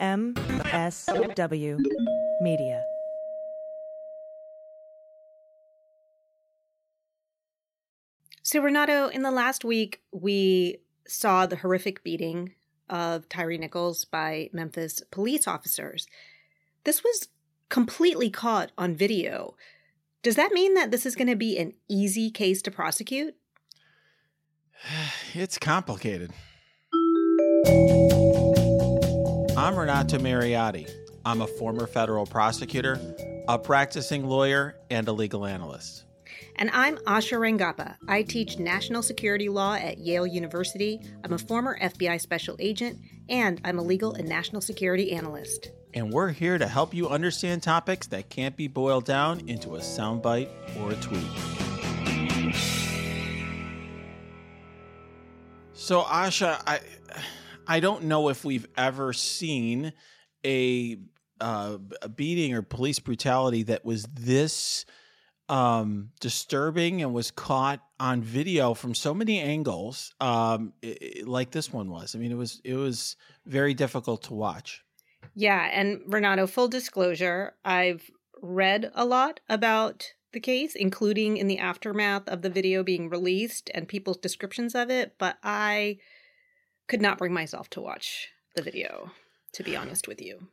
MSW Media. So, Renato, in the last week, we saw the horrific beating of Tyre Nichols by Memphis police officers. This was completely caught on video. Does that mean that this is going to be an easy case to prosecute? It's complicated. I'm Renato Mariotti. I'm a former federal prosecutor, a practicing lawyer, and a legal analyst. And I'm Asha Rangappa. I teach national security law at Yale University. I'm a former FBI special agent, and I'm a legal and national security analyst. And we're here to help you understand topics that can't be boiled down into a soundbite or a tweet. So, Asha, I I don't know if we've ever seen a, uh, a beating or police brutality that was this um, disturbing and was caught on video from so many angles, um, it, it, like this one was. I mean, it was it was very difficult to watch. Yeah, and Renato, full disclosure, I've read a lot about the case, including in the aftermath of the video being released and people's descriptions of it, but I could not bring myself to watch the video, to be honest with you.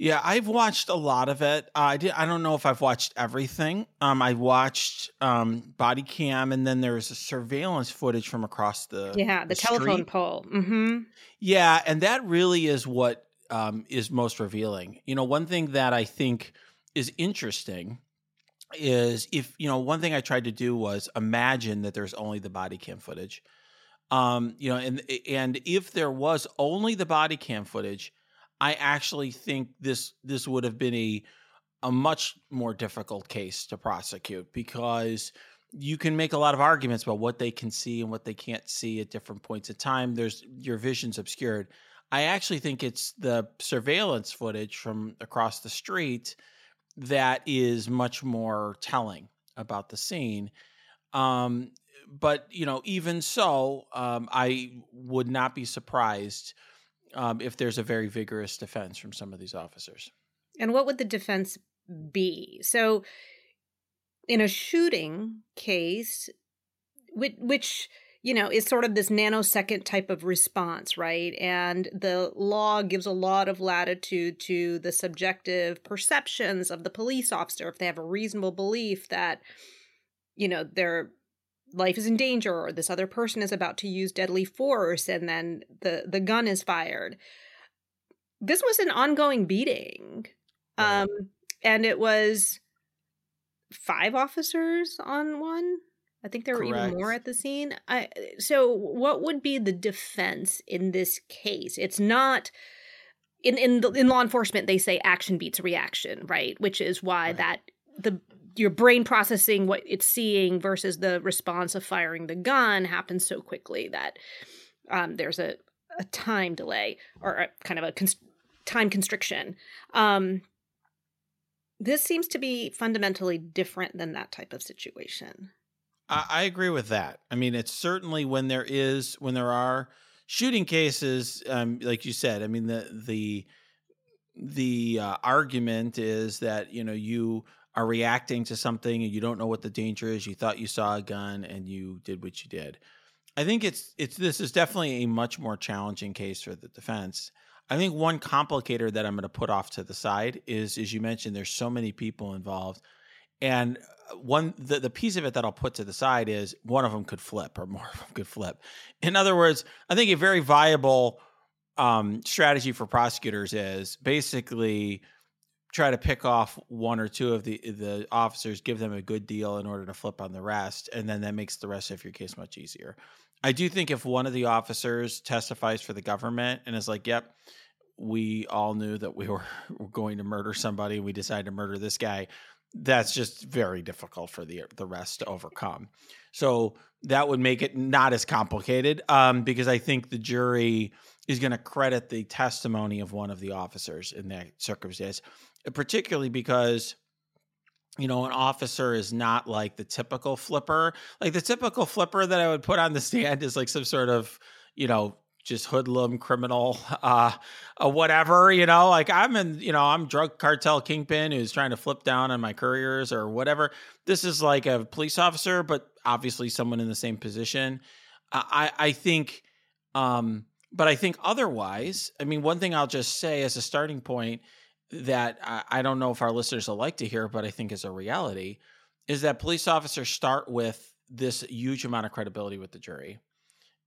Yeah, I've watched a lot of it. Uh, I did. I don't know if I've watched everything. Um, I watched um, body cam, and then there's a surveillance footage from across the yeah the, the telephone street. pole. Mm-hmm. Yeah, and that really is what um, is most revealing. You know, one thing that I think is interesting is if you know one thing I tried to do was imagine that there's only the body cam footage. Um, you know, and and if there was only the body cam footage I actually think this this would have been a a much more difficult case to prosecute because you can make a lot of arguments about what they can see and what they can't see at different points in time. There's your vision's obscured. I actually think it's the surveillance footage from across the street that is much more telling about the scene. Um, but you know, even so, um, I would not be surprised um, if there's a very vigorous defense from some of these officers. And what would the defense be? So, in a shooting case, which, which you know is sort of this nanosecond type of response, right? And the law gives a lot of latitude to the subjective perceptions of the police officer if they have a reasonable belief that you know they're life is in danger or this other person is about to use deadly force and then the the gun is fired. This was an ongoing beating. Um and it was five officers on one. I think there were Correct. even more at the scene. I, so what would be the defense in this case? It's not in in the, in law enforcement they say action beats reaction right? Which is why right. that the your brain processing what it's seeing versus the response of firing the gun happens so quickly that um, there's a, a time delay or a, kind of a const- time constriction. Um, this seems to be fundamentally different than that type of situation. I, I agree with that. I mean, it's certainly when there is when there are shooting cases, um, like you said. I mean, the the the uh, argument is that you know you are reacting to something and you don't know what the danger is. You thought you saw a gun and you did what you did. I think it's it's this is definitely a much more challenging case for the defense. I think one complicator that I'm going to put off to the side is, as you mentioned, there's so many people involved, and uh, one the, the piece of it that I'll put to the side is one of them could flip or more of them could flip. In other words, I think a very viable um, strategy for prosecutors is basically try to pick off one or two of the the officers, give them a good deal in order to flip on the rest, and then that makes the rest of your case much easier. I do think if one of the officers testifies for the government and is like, "Yep, we all knew that we were, going to murder somebody. We decided to murder this guy. That's just very difficult for the the rest to overcome. So that would make it not as complicated um, because I think the jury is going to credit the testimony of one of the officers in that circumstance, particularly because you know, an officer is not like the typical flipper. Like the typical flipper that I would put on the stand is like some sort of, you know, just hoodlum criminal, uh, uh, whatever, you know, like I'm in, you know, I'm drug cartel kingpin who's trying to flip down on my couriers or whatever. This is like a police officer, but obviously someone in the same position. I, I think, um, but I think otherwise, I mean, one thing I'll just say as a starting point that I, I don't know if our listeners will like to hear, but I think is a reality is that police officers start with this huge amount of credibility with the jury.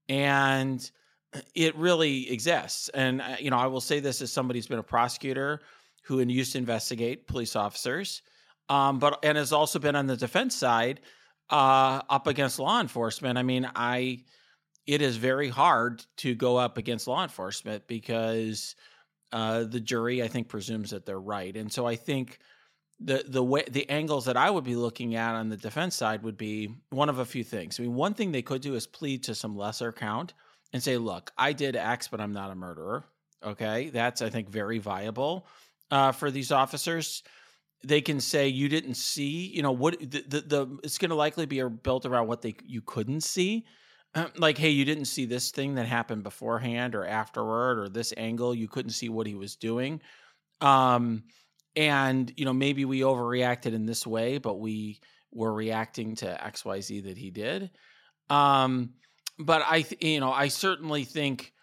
And it really exists. And, uh, you know, I will say this as somebody who's been a prosecutor who used to investigate police officers, um, but, and has also been on the defense side uh, up against law enforcement. I mean, I, it is very hard to go up against law enforcement because uh, the jury, I think, presumes that they're right. And so I think the the way the angles that I would be looking at on the defense side would be one of a few things. I mean, one thing they could do is plead to some lesser count and say, "Look, I did X, but I'm not a murderer." Okay, that's I think very viable uh, for these officers. They can say you didn't see, you know, what the the, the it's going to likely be built around what they you couldn't see. Like, hey, you didn't see this thing that happened beforehand or afterward, or this angle, you couldn't see what he was doing. Um, and you know, maybe we overreacted in this way, but we were reacting to X, Y, Z that he did. Um, but I, th- you know, I certainly think,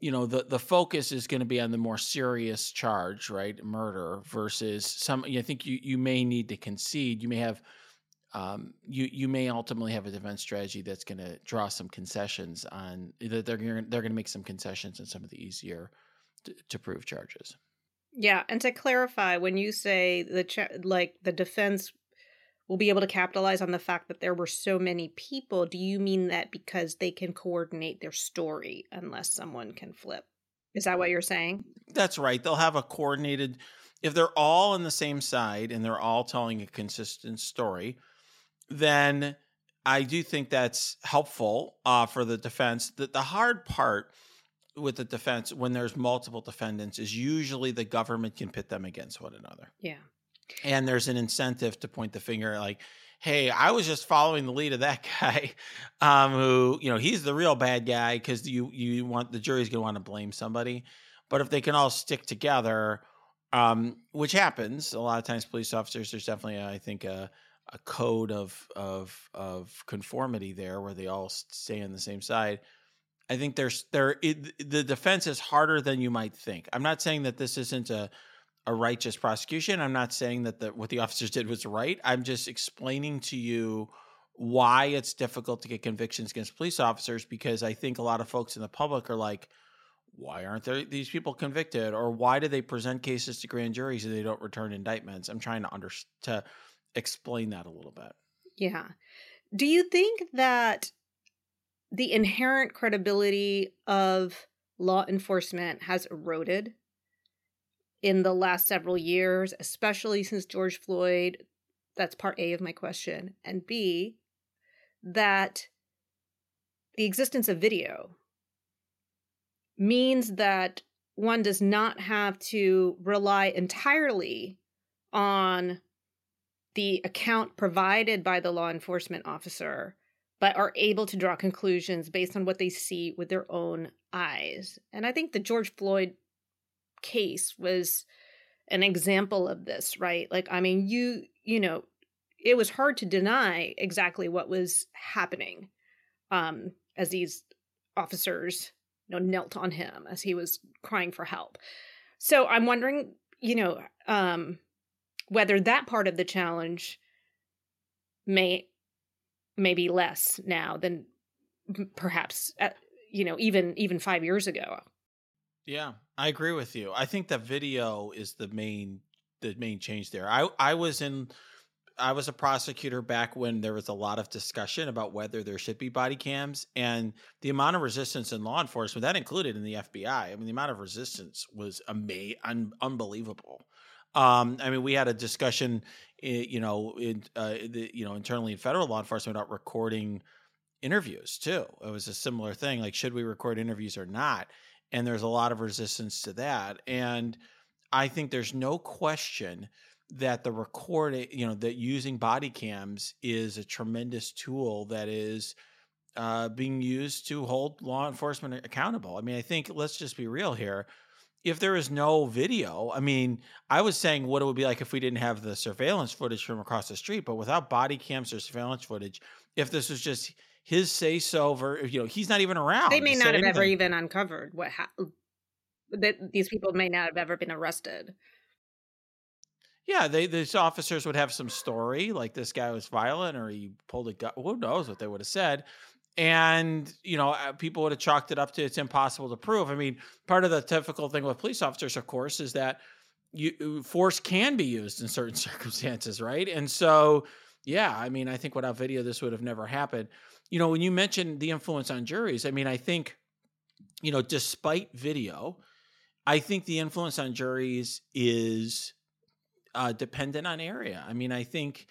you know, the the focus is going to be on the more serious charge, right, murder versus some. I think you you may need to concede. You may have um, you you may ultimately have a defense strategy that's going to draw some concessions on that they're gonna, they're going to make some concessions in some of the easier to, to prove charges. Yeah, and to clarify, when you say the ch- like the defense will be able to capitalize on the fact that there were so many people, do you mean that because they can coordinate their story unless someone can flip? Is that what you're saying? That's right. They'll have a coordinated if they're all on the same side and they're all telling a consistent story then I do think that's helpful uh, for the defense. The, the hard part with the defense when there's multiple defendants is usually the government can pit them against one another. Yeah. And there's an incentive to point the finger like, hey, I was just following the lead of that guy, um, who, you know, he's the real bad guy because you you want the jury's gonna want to blame somebody. But if they can all stick together, um, which happens a lot of times, police officers, there's definitely, I think, a a code of of of conformity there where they all stay on the same side. I think there's there it, the defense is harder than you might think. I'm not saying that this isn't a a righteous prosecution. I'm not saying that the, what the officers did was right. I'm just explaining to you why it's difficult to get convictions against police officers because I think a lot of folks in the public are like, why aren't there these people convicted, or why do they present cases to grand juries and they don't return indictments? I'm trying to under to explain that a little bit. Yeah. Do you think that the inherent credibility of law enforcement has eroded in the last several years, especially since George Floyd? That's part A of my question. And B, that the existence of video means that one does not have to rely entirely on the account provided by the law enforcement officer, but are able to draw conclusions based on what they see with their own eyes. And I think the George Floyd case was an example of this, right? Like, I mean, you, you know, it was hard to deny exactly what was happening um, as these officers, you know, knelt on him as he was crying for help. So I'm wondering, you know, um, whether that part of the challenge may may be less now than perhaps uh, you know even even 5 years ago. Yeah, I agree with you. I think that video is the main the main change there. I I was in I was a prosecutor back when there was a lot of discussion about whether there should be body cams and the amount of resistance in law enforcement that included in the FBI. I mean, the amount of resistance was ama- un- unbelievable. Um, I mean, we had a discussion, you know, in, uh, the, you know, internally in federal law enforcement about recording interviews too. It was a similar thing, like should we record interviews or not? And there's a lot of resistance to that. And I think there's no question that the recording, you know, that using body cams is a tremendous tool that is uh, being used to hold law enforcement accountable. I mean, I think let's just be real here. If there is no video, I mean, I was saying what it would be like if we didn't have the surveillance footage from across the street, but without body cams or surveillance footage, if this was just his say so over, you know, he's not even around. They may not have anything. ever even uncovered what ha- that these people may not have ever been arrested. Yeah, they these officers would have some story like this guy was violent or he pulled a gun. Who knows what they would have said? And you know, uh, people would have chalked it up to it's impossible to prove. I mean, part of the difficult thing with police officers, of course, is that you uh, force can be used in certain circumstances, right? And so, yeah, I mean, I think without video, this would have never happened. You know, when you mentioned the influence on juries, I mean, I think, you know, despite video, I think the influence on juries is uh, dependent on area. I mean, I think,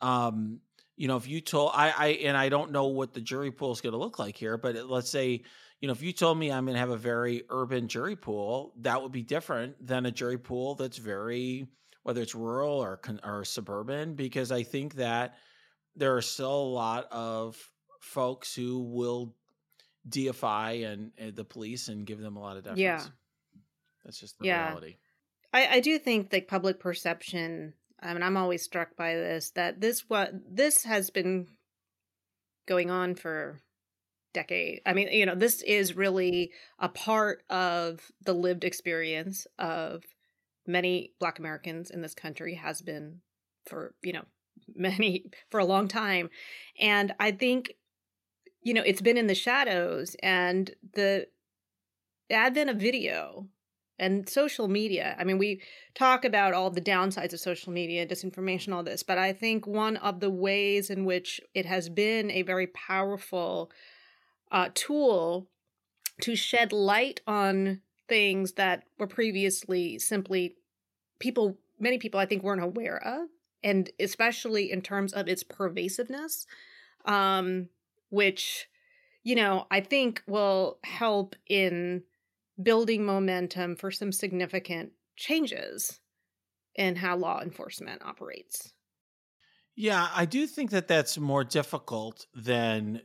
um, you know, if you told I, I, and I don't know what the jury pool is going to look like here, but let's say, you know, if you told me I'm going to have a very urban jury pool, that would be different than a jury pool that's very, whether it's rural or or suburban, because I think that there are still a lot of folks who will deify and, and the police and give them a lot of deference. Yeah, that's just the yeah. reality. I, I do think like public perception. I mean, I'm always struck by this that this what this has been going on for decade. I mean, you know, this is really a part of the lived experience of many Black Americans in this country has been for you know many for a long time, and I think you know it's been in the shadows and the advent of video and social media. I mean, we talk about all the downsides of social media, disinformation, all this, but I think one of the ways in which it has been a very powerful uh, tool to shed light on things that were previously simply people, many people I think weren't aware of, and especially in terms of its pervasiveness, um, which, you know, I think will help in building momentum for some significant changes in how law enforcement operates. Yeah, I do think that that's more difficult than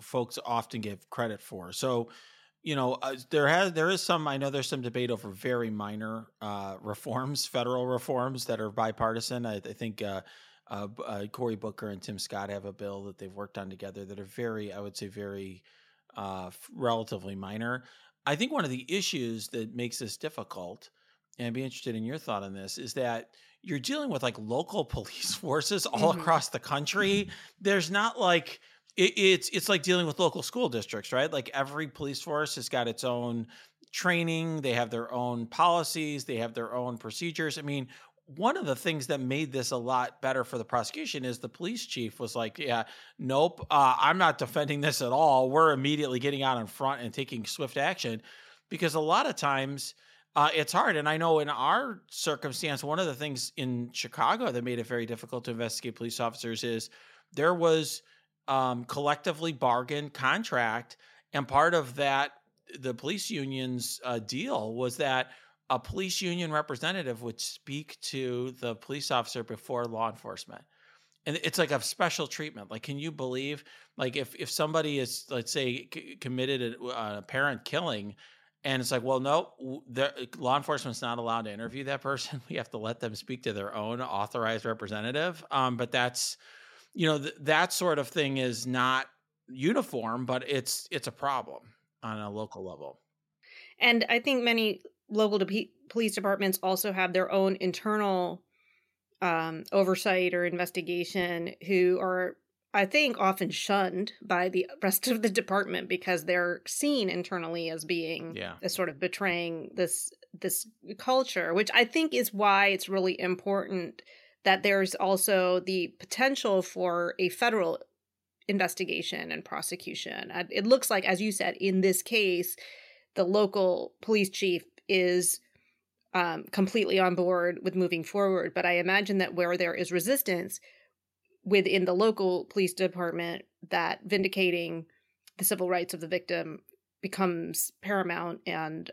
folks often give credit for. So, you know, uh, there has there is some. I know there's some debate over very minor uh, reforms, federal reforms that are bipartisan. I, I think uh, uh, uh Cory Booker and Tim Scott have a bill that they've worked on together that are very, I would say, very uh, relatively minor. I think one of the issues that makes this difficult, and I'd be interested in your thought on this, is that you're dealing with like local police forces all mm-hmm. across the country. There's not like it, it's it's like dealing with local school districts, right? Like every police force has got its own training, they have their own policies, they have their own procedures. I mean, one of the things that made this a lot better for the prosecution is the police chief was like, "Yeah, nope, uh, I'm not defending this at all. We're immediately getting out in front and taking swift action," because a lot of times uh, it's hard. And I know in our circumstance, one of the things in Chicago that made it very difficult to investigate police officers is there was um, collectively bargained contract, and part of that, the police union's uh, deal was that a police union representative would speak to the police officer before law enforcement. And it's like a special treatment. Like can you believe like if if somebody is let's say c- committed a, a parent killing and it's like well no law enforcement's not allowed to interview that person. We have to let them speak to their own authorized representative. Um, but that's you know th- that sort of thing is not uniform but it's it's a problem on a local level. And i think many local de- police departments also have their own internal um, oversight or investigation who are i think often shunned by the rest of the department because they're seen internally as being yeah. as sort of betraying this this culture which i think is why it's really important that there's also the potential for a federal investigation and prosecution. It looks like, as you said, in this case, the local police chief is um, completely on board with moving forward. But I imagine that where there is resistance within the local police department, that vindicating the civil rights of the victim becomes paramount, and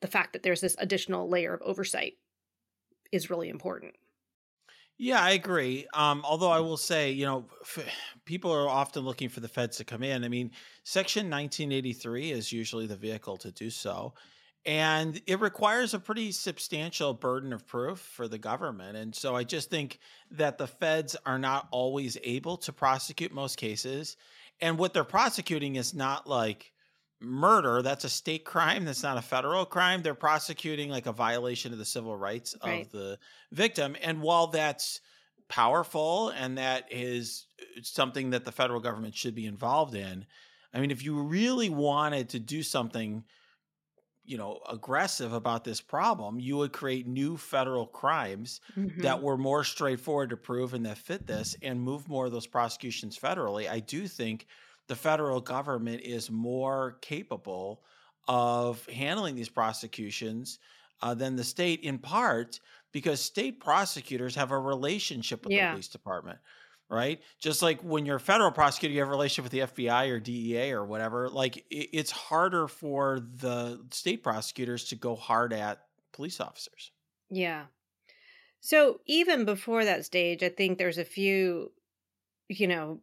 the fact that there's this additional layer of oversight is really important. Yeah, I agree. Um, although I will say, you know, f- people are often looking for the feds to come in. I mean, Section 1983 is usually the vehicle to do so. And it requires a pretty substantial burden of proof for the government. And so I just think that the feds are not always able to prosecute most cases. And what they're prosecuting is not like murder that's a state crime that's not a federal crime they're prosecuting like a violation of the civil rights right. of the victim and while that's powerful and that is uh, something that the federal government should be involved in i mean if you really wanted to do something you know aggressive about this problem you would create new federal crimes mm-hmm. that were more straightforward to prove and that fit this and move more of those prosecutions federally i do think the federal government is more capable of handling these prosecutions uh, than the state, in part because state prosecutors have a relationship with yeah. the police department, right? Just like when you're a federal prosecutor, you have a relationship with the FBI or DEA or whatever. Like it, it's harder for the state prosecutors to go hard at police officers. Yeah. So even before that stage, I think there's a few, you know,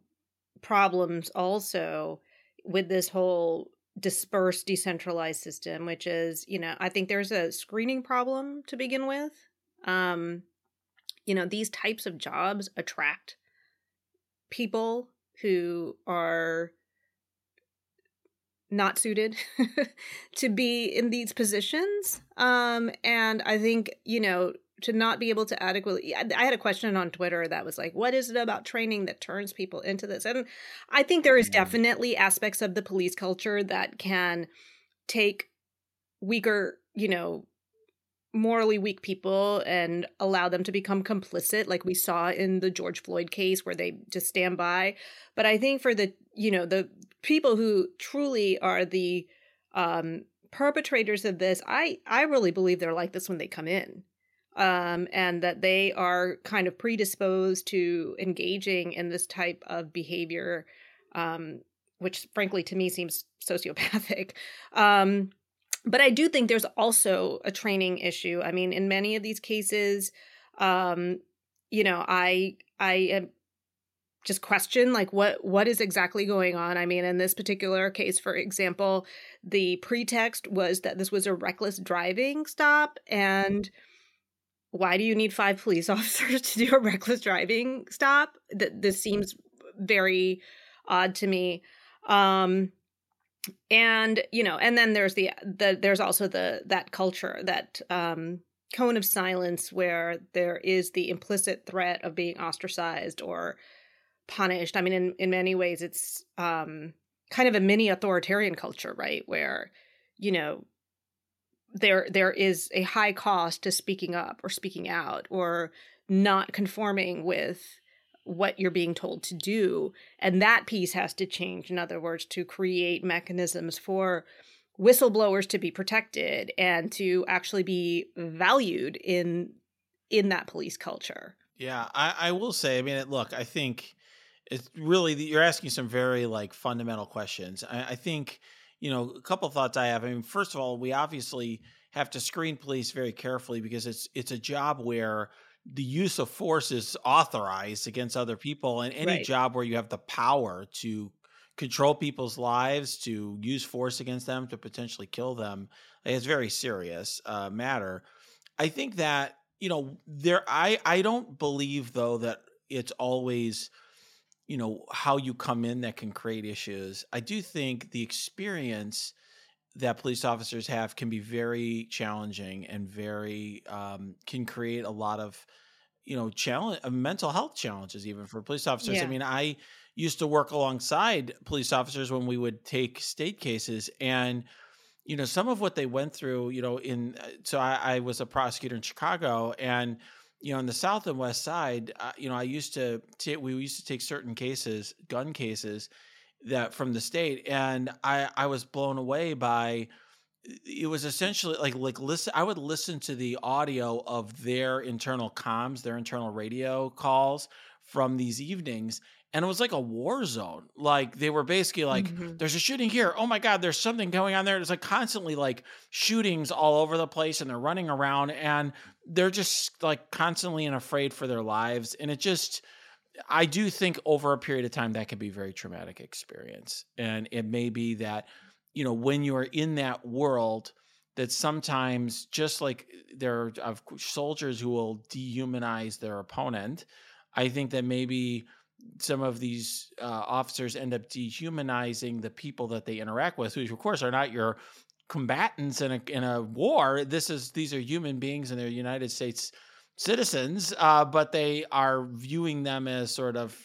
problems also with this whole dispersed decentralized system which is you know i think there's a screening problem to begin with um you know these types of jobs attract people who are not suited to be in these positions um and i think you know to not be able to adequately i had a question on twitter that was like what is it about training that turns people into this? And i think there is definitely aspects of the police culture that can take weaker you know morally weak people and allow them to become complicit like we saw in the George Floyd case where they just stand by but i think for the you know the people who truly are the um perpetrators of this i i really believe they're like this when they come in um, and that they are kind of predisposed to engaging in this type of behavior, um, which frankly to me seems sociopathic. Um, but I do think there's also a training issue. I mean, in many of these cases, um, you know, I I am just question like what what is exactly going on i mean in this particular case for example the pretext was that this was a reckless driving stop and why do you need five police officers to do a reckless driving stop? That this seems very odd to me. Um, and you know, and then there's the the there's also the that culture that um, cone of silence where there is the implicit threat of being ostracized or punished. I mean, in in many ways, it's um, kind of a mini authoritarian culture, right? Where you know there there is a high cost to speaking up or speaking out or not conforming with what you're being told to do and that piece has to change in other words to create mechanisms for whistleblowers to be protected and to actually be valued in in that police culture yeah i, I will say i mean look i think it's really you're asking some very like fundamental questions I, I think you know, a couple thoughts I have. I mean, first of all, we obviously have to screen police very carefully because it's it's a job where the use of force is authorized against other people and any right. job where you have the power to control people's lives to use force against them to potentially kill them is very serious uh, matter i think that you know there i i don't believe though that it's always you know how you come in that can create issues i do think the experience that police officers have can be very challenging and very um, can create a lot of you know challenge uh, mental health challenges even for police officers yeah. i mean i used to work alongside police officers when we would take state cases and you know some of what they went through you know in uh, so I, I was a prosecutor in chicago and you know, in the South and West Side, uh, you know, I used to take, we used to take certain cases, gun cases that from the state. And I, I was blown away by, it was essentially like like listen i would listen to the audio of their internal comms their internal radio calls from these evenings and it was like a war zone like they were basically like Mhm. there's a shooting here oh my god there's something going on there it's like constantly like shootings all over the place and they're running around and they're just like constantly and afraid for their lives and it just i do think over a period of time that can be a very traumatic experience. And it may be that you know when you're in that world that sometimes just like there are soldiers who will dehumanize their opponent i think that maybe some of these uh, officers end up dehumanizing the people that they interact with who of course are not your combatants in a, in a war. This is these are human beings and they're united states citizens uh, but they are viewing them as sort of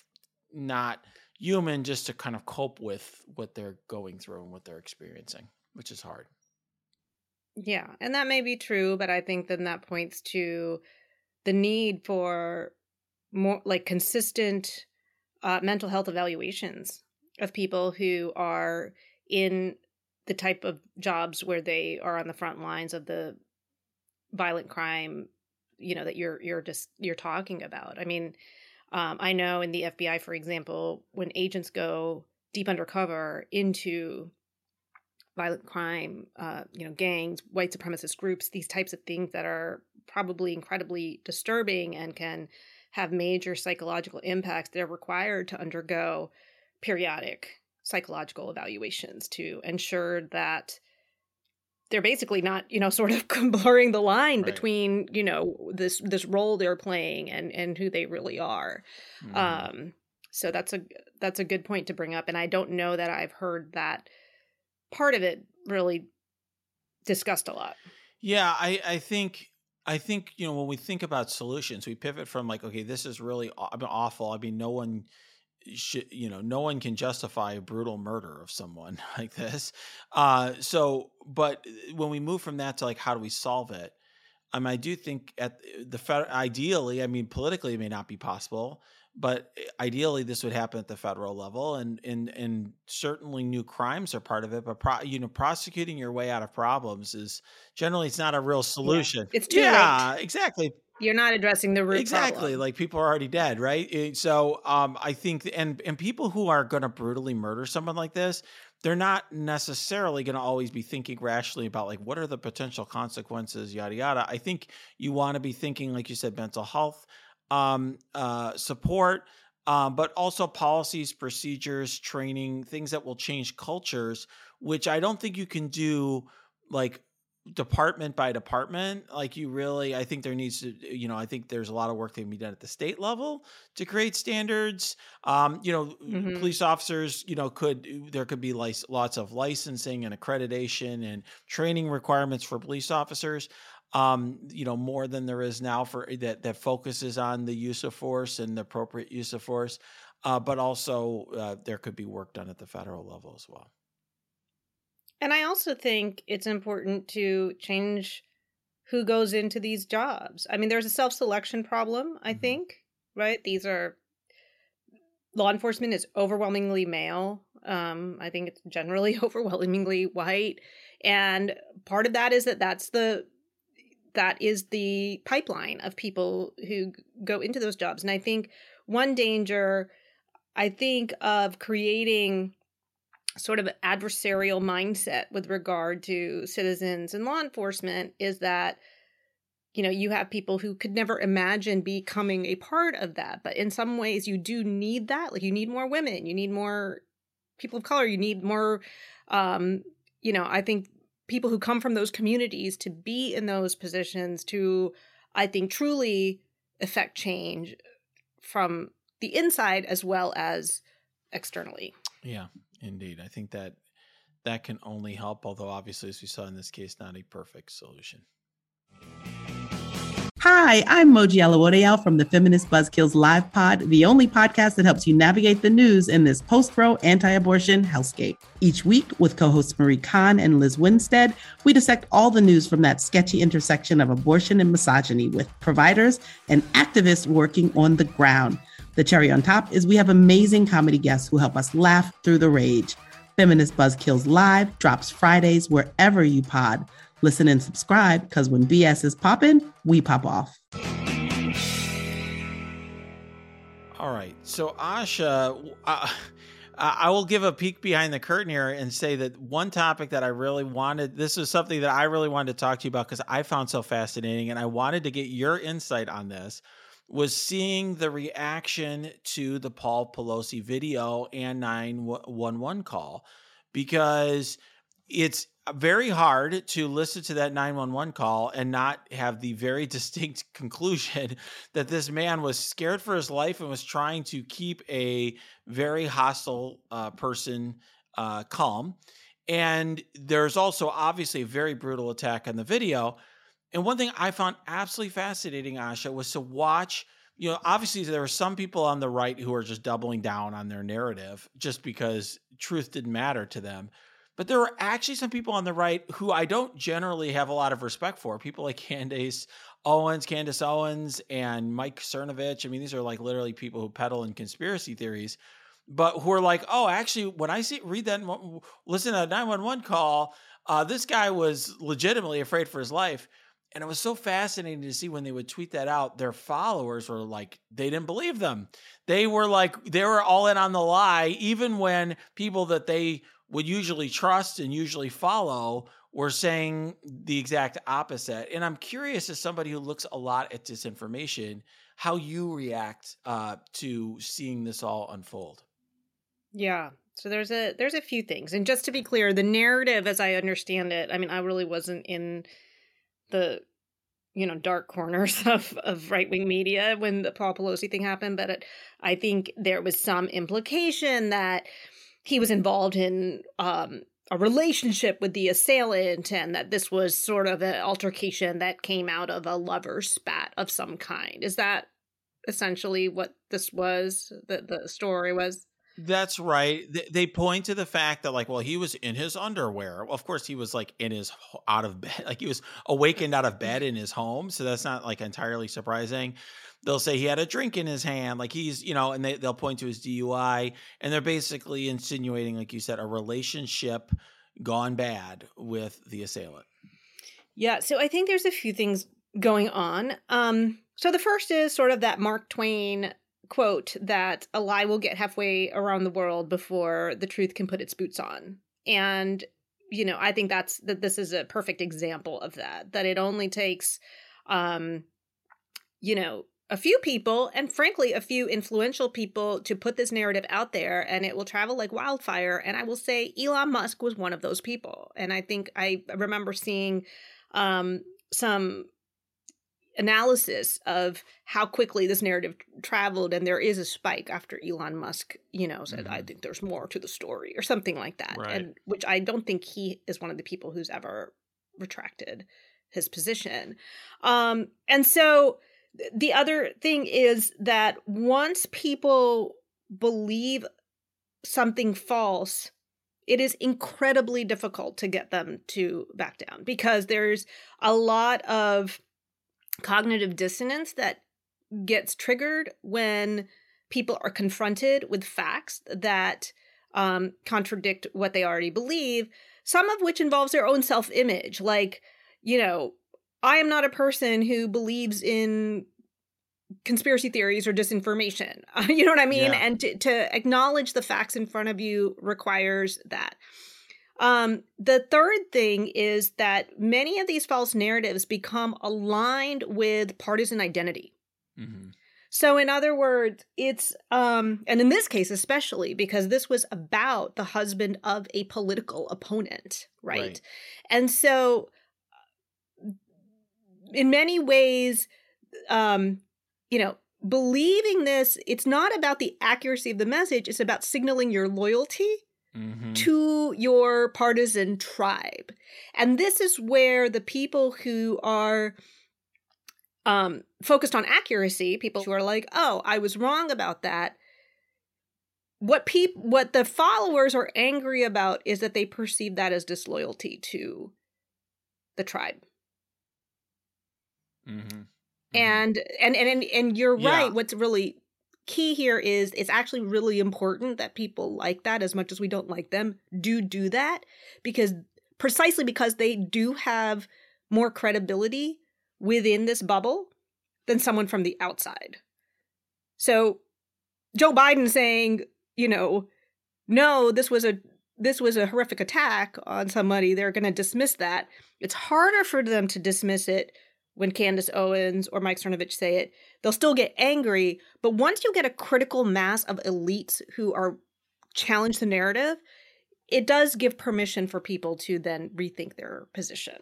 not human just to kind of cope with what they're going through and what they're experiencing, which is hard. Yeah, and that may be true, but I think then that points to the need for more like consistent uh, mental health evaluations of people who are in the type of jobs where they are on the front lines of the violent crime, you know, that you're you're just you're talking about. I mean, um, I know in the FBI, for example, when agents go deep undercover into violent crime, uh, you know, gangs, white supremacist groups, these types of things that are probably incredibly disturbing and can have major psychological impacts, they're required to undergo periodic psychological evaluations to ensure that they're basically not, you know, sort of blurring the line Right. between, you know, this this role they're playing and and who they really are. Mhm. Um, so that's a that's a good point to bring up, and I don't know that I've heard that part of it really discussed a lot. yeah, I, I think I think you know when we think about solutions, we pivot from like, okay, this is really aw- I mean, awful. I mean, no one should you know no one can justify a brutal murder of someone like this uh so but uh, when we move from that to like how do we solve it I mean, I do think at uh, the fed- ideally, I mean, politically it may not be possible, but uh, ideally this would happen at the federal level, and and and certainly new crimes are part of it. But pro, you know, prosecuting your way out of problems is generally it's not a real solution. It's too yeah, exactly, You're not addressing the root exactly. problem. Like people are already dead, right? Eh, So um, I think, and and people who are going to brutally murder someone like this, they're not necessarily going to always be thinking rationally about like what are the potential consequences, yada yada. I think you want to be thinking, like you said, mental health um, uh, support. Um, but also policies, procedures, training, things that will change cultures, which I don't think you can do like department by department like you really i think there needs to you know i think there's a lot of work that can be done at the state level to create standards. Um you know Mhm. police officers you know could there could be like lots of licensing and accreditation and training requirements for police officers um you know more than there is now for that that focuses on the use of force and the appropriate use of force. Uh, but also uh, there could be work done at the federal level as well And I also think it's important to change who goes into these jobs. I mean, there's a self selection problem, I Mhm. think, right? These are law enforcement is overwhelmingly male. Um, I think it's generally overwhelmingly white. And part of that is that that's the that is the pipeline of people who go into those jobs. And I think one danger, I think of creating sort of adversarial mindset with regard to citizens and law enforcement is that you know you have people who could never imagine becoming a part of that. But in some ways you do need that. Like you need more women. You need more people of color. You need more um you know i think people who come from those communities to be in those positions to i think truly affect change from the inside as well as externally. Yeah, indeed. I think that that can only help, although obviously, as we saw in this case, not a perfect solution. Hi, I'm Moji Alawode-El from the Feminist Buzzkills Live Pod, the only podcast that helps you navigate the news in this post-Roe anti-abortion hellscape. Each week, with co-hosts Marie Kahn and Lizz Winstead, we dissect all the news from that sketchy intersection of abortion and misogyny with providers and activists working on the ground. The cherry on top is we have amazing comedy guests who help us laugh through the rage. Feminist Buzzkills Live drops Fridays wherever you pod. Listen and subscribe because when BS is popping, we pop off. All right. So, Asha, uh, I will give a peek behind the curtain here and say that one topic that I really wanted, this is something that I really wanted to talk to you about because I found so fascinating and I wanted to get your insight on this was seeing the reaction to the Paul Pelosi video and 911 call because it's very hard to listen to that 911 call and not have the very distinct conclusion that this man was scared for his life and was trying to keep a very hostile uh, person uh, calm. And there's also obviously a very brutal attack on the video. And one thing I found absolutely fascinating, Asha, was to watch. You know, obviously, there are some people on the right who are just doubling down on their narrative just because truth didn't matter to them. But there are actually some people on the right who I don't generally have a lot of respect for. People like Candace Owens, Candace Owens, and Mike Cernovich. I mean, these are like literally people who peddle in conspiracy theories, but who are like, oh, actually, when I see read that, listen to a 911 call, uh, this guy was legitimately afraid for his life. And it was so fascinating to see when they would tweet that out, their followers were like, they didn't believe them. They were like, they were all in on the lie, even when people that they would usually trust and usually follow were saying the exact opposite. And I'm curious, as somebody who looks a lot at disinformation, how you react uh, to seeing this all unfold. Yeah. So there's a there's a few things, and just to be clear, the narrative, as I understand it, I mean, I really wasn't in the you know dark corners of of right wing media when the Paul Pelosi thing happened, but it, I think there was some implication that he was involved in um, a relationship with the assailant and that this was sort of an altercation that came out of a lover spat of some kind. Is that essentially what this was, that the story was? That's right. They point to the fact that, like, well, he was in his underwear. Well, of course, he was like in his out of bed, like he was awakened out of bed in his home. So that's not like entirely surprising they'll say he had a drink in his hand, like he's, you know, and they, they'll point to his DUI, and they're basically insinuating, like you said, a relationship gone bad with the assailant. Yeah, so I think there's a few things going on. Um, so the first is sort of that Mark Twain quote that a lie will get halfway around the world before the truth can put its boots on. And you know, I think that's that this is a perfect example of that. That it only takes um you know, a few people and frankly a few influential people to put this narrative out there and it will travel like wildfire and i will say elon musk was one of those people and i think i remember seeing um, some analysis of how quickly this narrative traveled and there is a spike after elon musk you know said mm-hmm. i think there's more to the story or something like that right. and which i don't think he is one of the people who's ever retracted his position um and so the other thing is that once people believe something false, it is incredibly difficult to get them to back down because there's a lot of cognitive dissonance that gets triggered when people are confronted with facts that um, contradict what they already believe, some of which involves their own self image. Like, you know, I am not a person who believes in conspiracy theories or disinformation. you know what I mean? Yeah. And to, to acknowledge the facts in front of you requires that. Um, the third thing is that many of these false narratives become aligned with partisan identity. Mm-hmm. So, in other words, it's, um, and in this case, especially because this was about the husband of a political opponent, right? right. And so, in many ways, um, you know, believing this, it's not about the accuracy of the message, it's about signaling your loyalty mm-hmm. to your partisan tribe. And this is where the people who are um, focused on accuracy, people who are like, "Oh, I was wrong about that." What people, what the followers are angry about is that they perceive that as disloyalty to the tribe. Mm-hmm. And, and and and and you're Yeah. right. What's really key here is it's actually really important that people like that as much as we don't like them do do that because precisely because they do have more credibility within this bubble than someone from the outside. So Joe Biden saying, you know, no, this was a this was a horrific attack on somebody, they're going to dismiss that. It's harder for them to dismiss it when Candace Owens or Mike Cernovich say it. They'll still get angry, but once you get a critical mass of elites who are challenge the narrative, it does give permission for people to then rethink their position.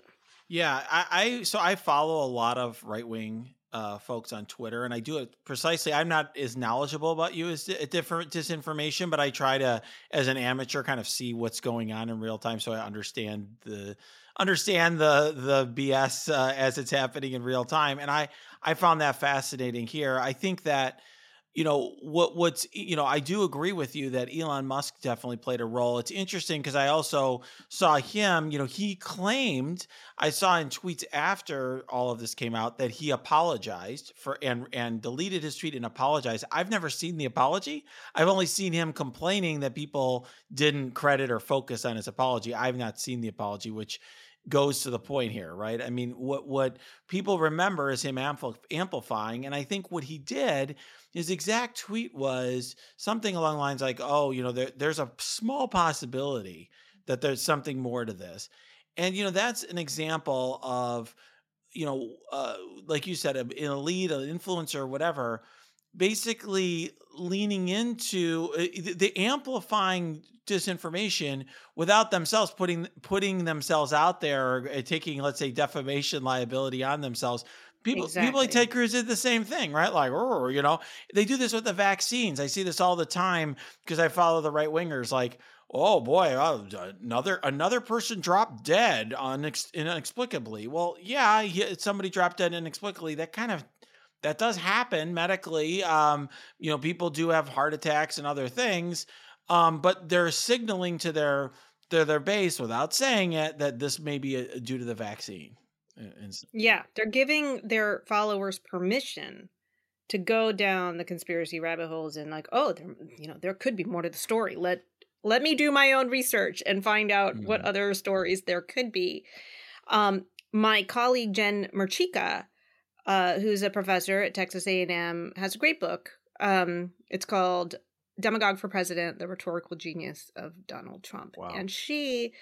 Yeah, I, I so I follow a lot of right wing uh, folks on Twitter, and I do it precisely. I'm not as knowledgeable about you as di- different disinformation, but I try to, as an amateur, kind of see what's going on in real time, so I understand the understand the the BS uh, as it's happening in real time. And I I found that fascinating here. I think that you know what what's you know I do agree with you that Elon Musk definitely played a role. It's interesting because I also saw him, you know, he claimed I saw in tweets after all of this came out that he apologized for and and deleted his tweet and apologized. I've never seen the apology. I've only seen him complaining that people didn't credit or focus on his apology. I've not seen the apology which goes to the point here, right? I mean, what what people remember is him ampl- amplifying and I think what he did his exact tweet was something along the lines like, "Oh, you know, there, there's a small possibility that there's something more to this," and you know, that's an example of, you know, uh, like you said, an elite, an influencer, whatever, basically leaning into uh, the, amplifying disinformation without themselves putting putting themselves out there or uh, taking, let's say, defamation liability on themselves People, people like Ted Cruz did the same thing, right? Like, "Oh," you know, they do this with the vaccines. I see this all the time because I follow the right wingers. Like, oh boy, uh, another another person dropped dead unex- inexplicably. Well, yeah, somebody dropped dead inexplicably. That kind of that does happen medically. Um, you know, people do have heart attacks and other things, um, but they're signaling to their their their base without saying it that this may be uh due to the vaccine. Yeah, they're giving their followers permission to go down the conspiracy rabbit holes and like, oh, there, you know, there could be more to the story. Let let me do my own research and find out what Mhm. other stories there could be. Um, my colleague Jen Mercieca, uh, who's a professor at Texas A&M, has a great book. Um, it's called "Demagogue for President: The Rhetorical Genius of Donald Trump," Wow. and she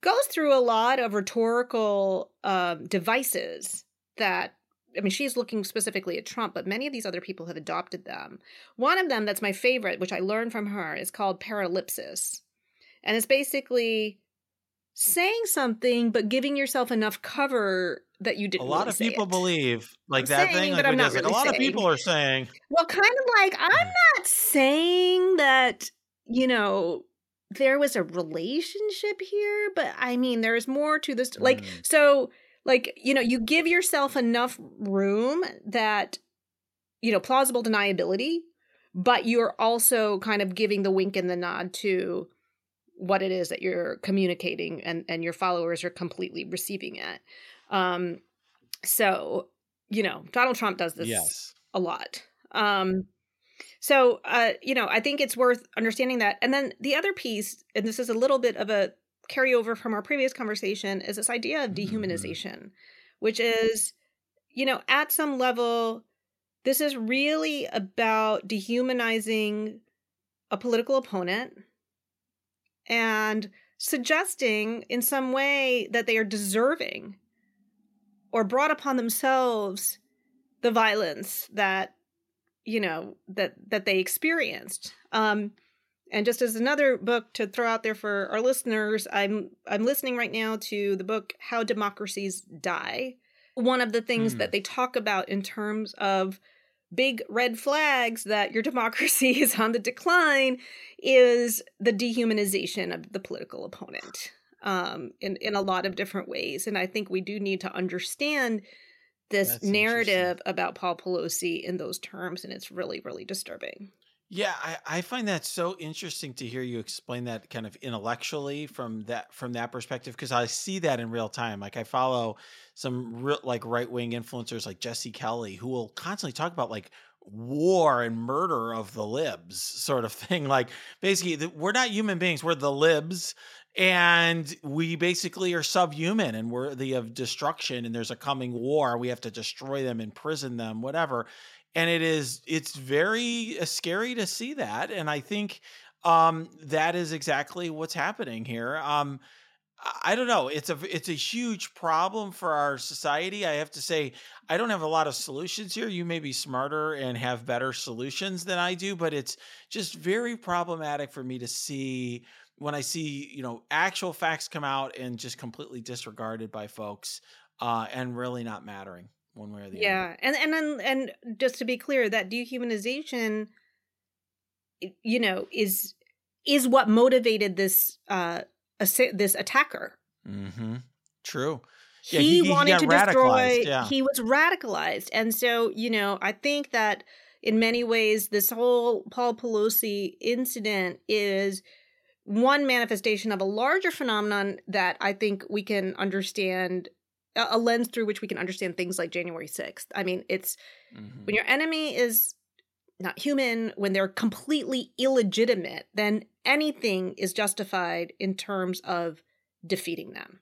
goes through a lot of rhetorical um, devices that I mean, she's looking specifically at Trump, but many of these other people have adopted them. One of them that's my favorite, which I learned from her, is called paralipsis. And it's basically saying something, but giving yourself enough cover that you didn't A lot really of people it. believe like I'm that saying, thing. but I'm not like, really a lot of people are saying. Well, kind of like, I'm not saying that, you know, there was a relationship here, but I mean, there's more to this. Like, Mm. so, like, you know, you give yourself enough room that, you know, plausible deniability, but you're also kind of giving the wink and the nod to what it is that you're communicating and and your followers are completely receiving it um so you know donald trump does this Yes. a lot. Um, so, uh, you know, I think it's worth understanding that. And then the other piece, and this is a little bit of a carryover from our previous conversation, is this idea of Mhm. dehumanization, which is, you know, at some level, this is really about dehumanizing a political opponent and suggesting in some way that they are deserving or brought upon themselves the violence that you know that that they experienced. Um and just as another book to throw out there for our listeners i'm i'm listening right now to the book how democracies die. One of the things Hmm. that they talk about in terms of big red flags that your democracy is on the decline is the dehumanization of the political opponent um, in, in a lot of different ways. And I think we do need to understand this That's narrative about Paul Pelosi in those terms, and it's really, really disturbing. Yeah, I, I find that so interesting to hear you explain that kind of intellectually from that from that perspective because I see that in real time. Like I follow some real like right wing influencers like Jesse Kelly who will constantly talk about like war and murder of the libs sort of thing. Like basically, the, we're not human beings; we're the libs, and we basically are subhuman and worthy of destruction. And there's a coming war; we have to destroy them, imprison them, whatever. And it is it's very uh, scary to see that. And i think um that is exactly what's happening here. Um I- i don't know. It's a it's a huge problem for our society. I have to say i don't have a lot of solutions here. You may be smarter and have better solutions than i do but it's just very problematic for me to see when i see you know actual facts come out and just completely disregarded by folks uh and really not mattering one way or the other Yeah, and and then and just to be clear, that dehumanization, you know, is is what motivated this uh this attacker. Mm-hmm. True. Yeah, he, he- he wanted got to destroy. yeah. He was radicalized, and so you know, I think that in many ways, this whole Paul Pelosi incident is one manifestation of a larger phenomenon that I think we can understand a lens through which we can understand things like January 6th. I mean, it's Mhm. when your enemy is not human, when they're completely illegitimate, then anything is justified in terms of defeating them.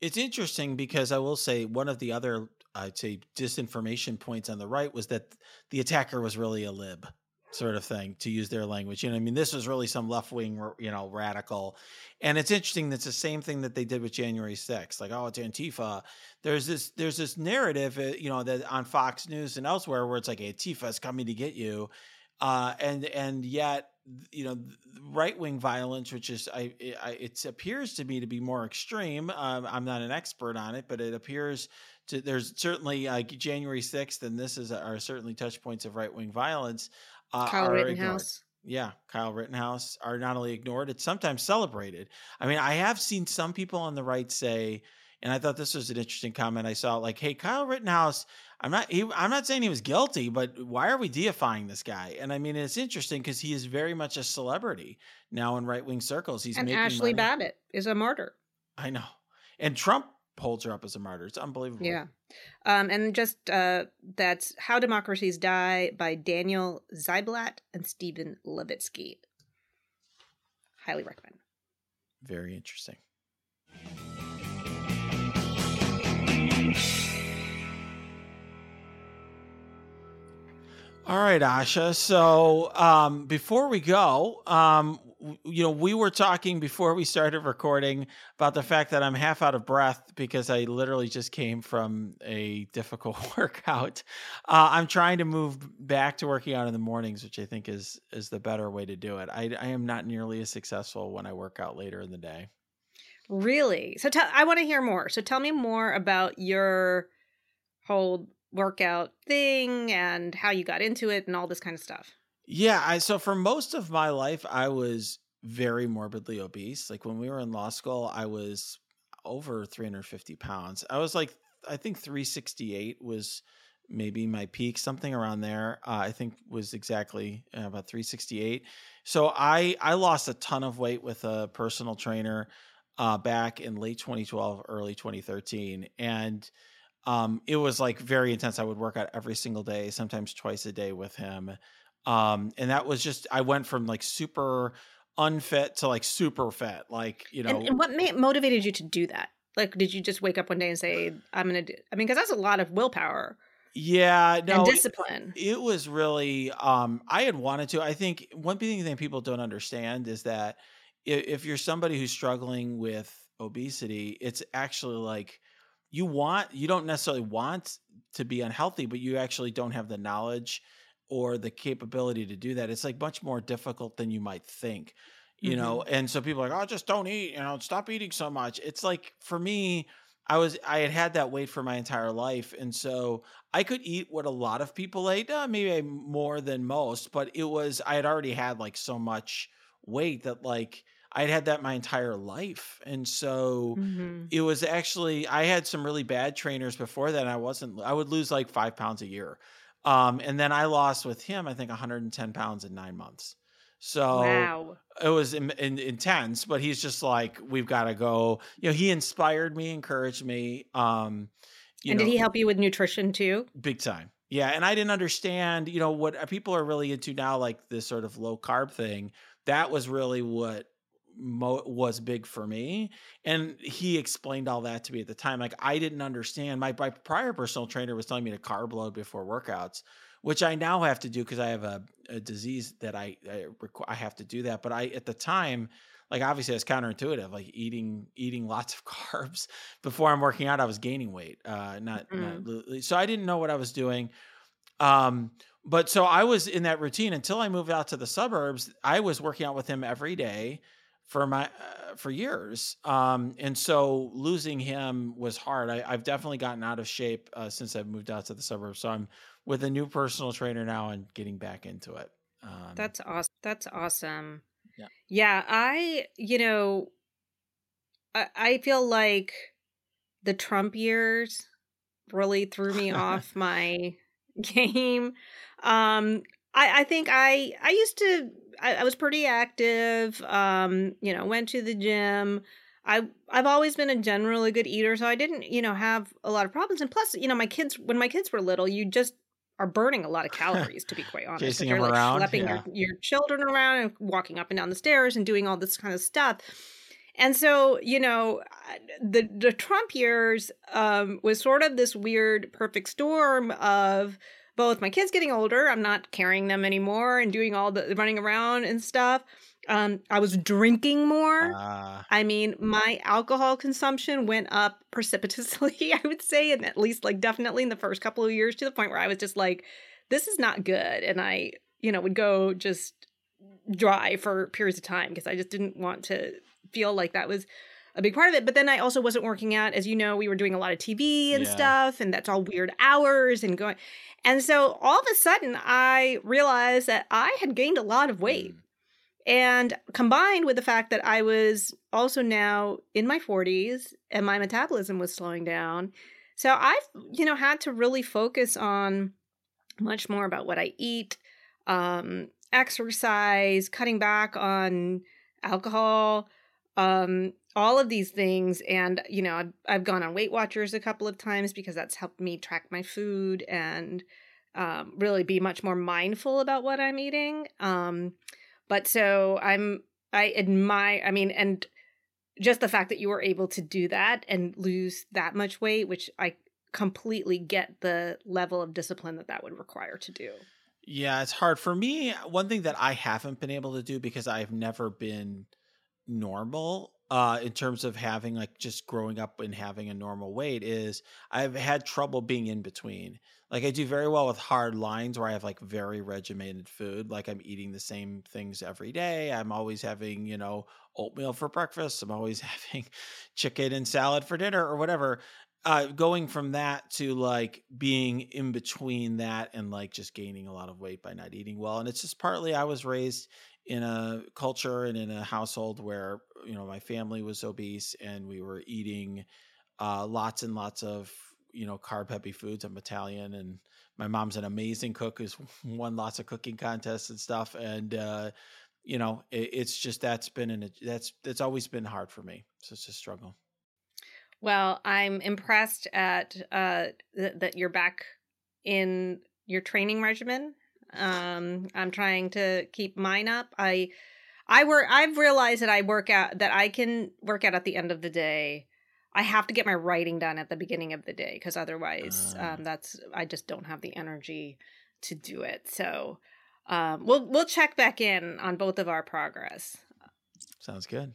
It's interesting because I will say one of the other, I'd say, disinformation points on the right was that the attacker was really a lib, sort of thing, to use their language. You know, I mean, this was really some left wing, you know, radical. And it's interesting. That's the same thing that they did with January 6th. Like, oh, it's Antifa. There's this, there's this narrative, uh, you know, that on Fox News and elsewhere where it's like Antifa is coming to get you, uh, and and yet you know right wing violence, which is I, I it appears to me to be more extreme. Um, I'm not an expert on it, but it appears to there's certainly uh, January 6th, and this is are certainly touch points of right wing violence. Uh, Kyle are ignored. Rittenhouse. Yeah, Kyle Rittenhouse are not only ignored, it's sometimes celebrated. I mean, I have seen some people on the right say, and I thought this was an interesting comment. I saw like, "Hey, Kyle Rittenhouse, I'm not he, I'm not saying he was guilty, but why are we deifying this guy?" And I mean, it's interesting because he is very much a celebrity now in right wing circles. He's and making Ashley money. Babbitt is a martyr. I know, and Trump holds her up as a martyr. It's unbelievable. Yeah. Um, and just uh, that's How Democracies Die by Daniel Ziblatt and Steven Levitsky. Highly recommend. very interesting. All right, Asha. So um, before we go, um, you know, we were talking before we started recording about the fact that I'm half out of breath because I literally just came from a difficult workout. Uh, I'm trying to move back to working out in the mornings, which I think is is the better way to do it. I, I am not nearly as successful when I work out later in the day. Really? So tell I want to hear more. So tell me more about your whole workout thing and how you got into it and all this kind of stuff. Yeah, I so for most of my life I was very morbidly obese. Like when we were in law school, I was over 350 pounds. I was like I think 368 was maybe my peak, something around there. Uh, I think was exactly uh, about 368. So I I lost a ton of weight with a personal trainer uh, back in late 2012, early 2013, and um, it was like very intense. I would work out every single day, sometimes twice a day with him. Um, and that was just, I went from like super unfit to like super fit. Like, you know, and, and what ma- motivated you to do that? Like, did you just wake up one day and say, "I'm gonna"? do I mean, because that's a lot of willpower yeah, no, and it- discipline. It was really um I had wanted to. I think one thing that people don't understand is that if, if you're somebody who's struggling with obesity, it's actually like you want you don't necessarily want to be unhealthy, but you actually don't have the knowledge or the capability to do that. It's like much more difficult than you might think. You know, and so people are like, "Oh, just don't eat, you know, stop eating so much." It's like for me, I was I had had that weight for my entire life, and so I could eat what a lot of people ate, uh, maybe more than most, but it was I had already had like so much weight that like I'd had that my entire life. And so Mhm. it was actually I had some really bad trainers before that. And I wasn't I would lose like five pounds a year. Um, and then I lost with him, I think 110 pounds in nine months. So Wow. it was in, in, intense, but he's just like, we've got to go. You know, he inspired me, encouraged me. Um, you and know, did he help you with nutrition too? big time? Yeah, and I didn't understand. You know what uh, people are really into now, like this sort of low carb thing. That was really what mo- was big for me, and he explained all that to me at the time. Like I didn't understand. My my prior personal trainer was telling me to carb load before workouts, which I now have to do because I have a, a disease that I I, requ- I have to do that. But I at the time, like obviously it's counterintuitive. Like eating eating lots of carbs before I'm working out, I was gaining weight. Uh, not, not so I didn't know what I was doing. Um, but so I was in that routine until I moved out to the suburbs. I was working out with him every day for my uh, for years. Um, and so losing him was hard. I, I've definitely gotten out of shape uh, since I've moved out to the suburbs. So I'm with a new personal trainer now and getting back into it. Um, That's awesome. That's awesome. Yeah. Yeah, I, you know, I, I feel like the Trump years really threw me off my game. Um, I, I think I, I used to, I, I was pretty active. Um, you know, went to the gym. I, I've always been a generally good eater, so I didn't, you know, have a lot of problems. And plus, you know, my kids, when my kids were little, you just are burning a lot of calories, to be quite honest. Chasing You're like around, schlepping yeah. your, your children around and walking up and down the stairs and doing all this kind of stuff. And so, you know, the the Trump years um, was sort of this weird perfect storm of both my kids getting older, I'm not carrying them anymore and doing all the running around and stuff. Um, I was drinking more. uh, I mean, my alcohol consumption went up precipitously, I would say, and at least like definitely in the first couple of years to the point where I was just like, this is not good. And I, you know, would go just dry for periods of time because I just didn't want to feel like that was a big part of it. But then I also wasn't working out. As you know, we were doing a lot of TV and Yeah. stuff, and that's all weird hours and going. And so all of a sudden, I realized that I had gained a lot of weight. And combined with the fact that I was also now in my 40s and my metabolism was slowing down. So I've, you know, had to really focus on much more about what I eat, um, exercise, cutting back on alcohol, um, all of these things. And, you know, I've, I've gone on Weight Watchers a couple of times because that's helped me track my food and um, really be much more mindful about what I'm eating. Um, but so I'm, I admire, I mean, and just the fact that you were able to do that and lose that much weight, which I completely get the level of discipline that that would require to do. Yeah, it's hard for me. One thing that I haven't been able to do because I've never been normal uh in terms of having like just growing up and having a normal weight is I've had trouble being in between. Like I do very well with hard lines where I have like very regimented food, like I'm eating the same things every day. I'm always having, you know, oatmeal for breakfast. I'm always having chicken and salad for dinner or whatever uh going from that to like being in between that and like just gaining a lot of weight by not eating well and it's just partly i was raised in a culture and in a household where you know my family was obese and we were eating uh lots and lots of you know carb heavy foods. I'm italian and my mom's an amazing cook who's won lots of cooking contests and stuff. And uh you know it, it's just that's been an that's that's always been hard for me. So it's a struggle. Well, I'm impressed at uh, th- that you're back in your training regimen. Um, I'm trying to keep mine up. I, I work. I've realized that I work out that I can work out at the end of the day. I have to get my writing done at the beginning of the day because otherwise, Ah. um, that's I just don't have the energy to do it. So, um, we'll we'll check back in on both of our progress. sounds good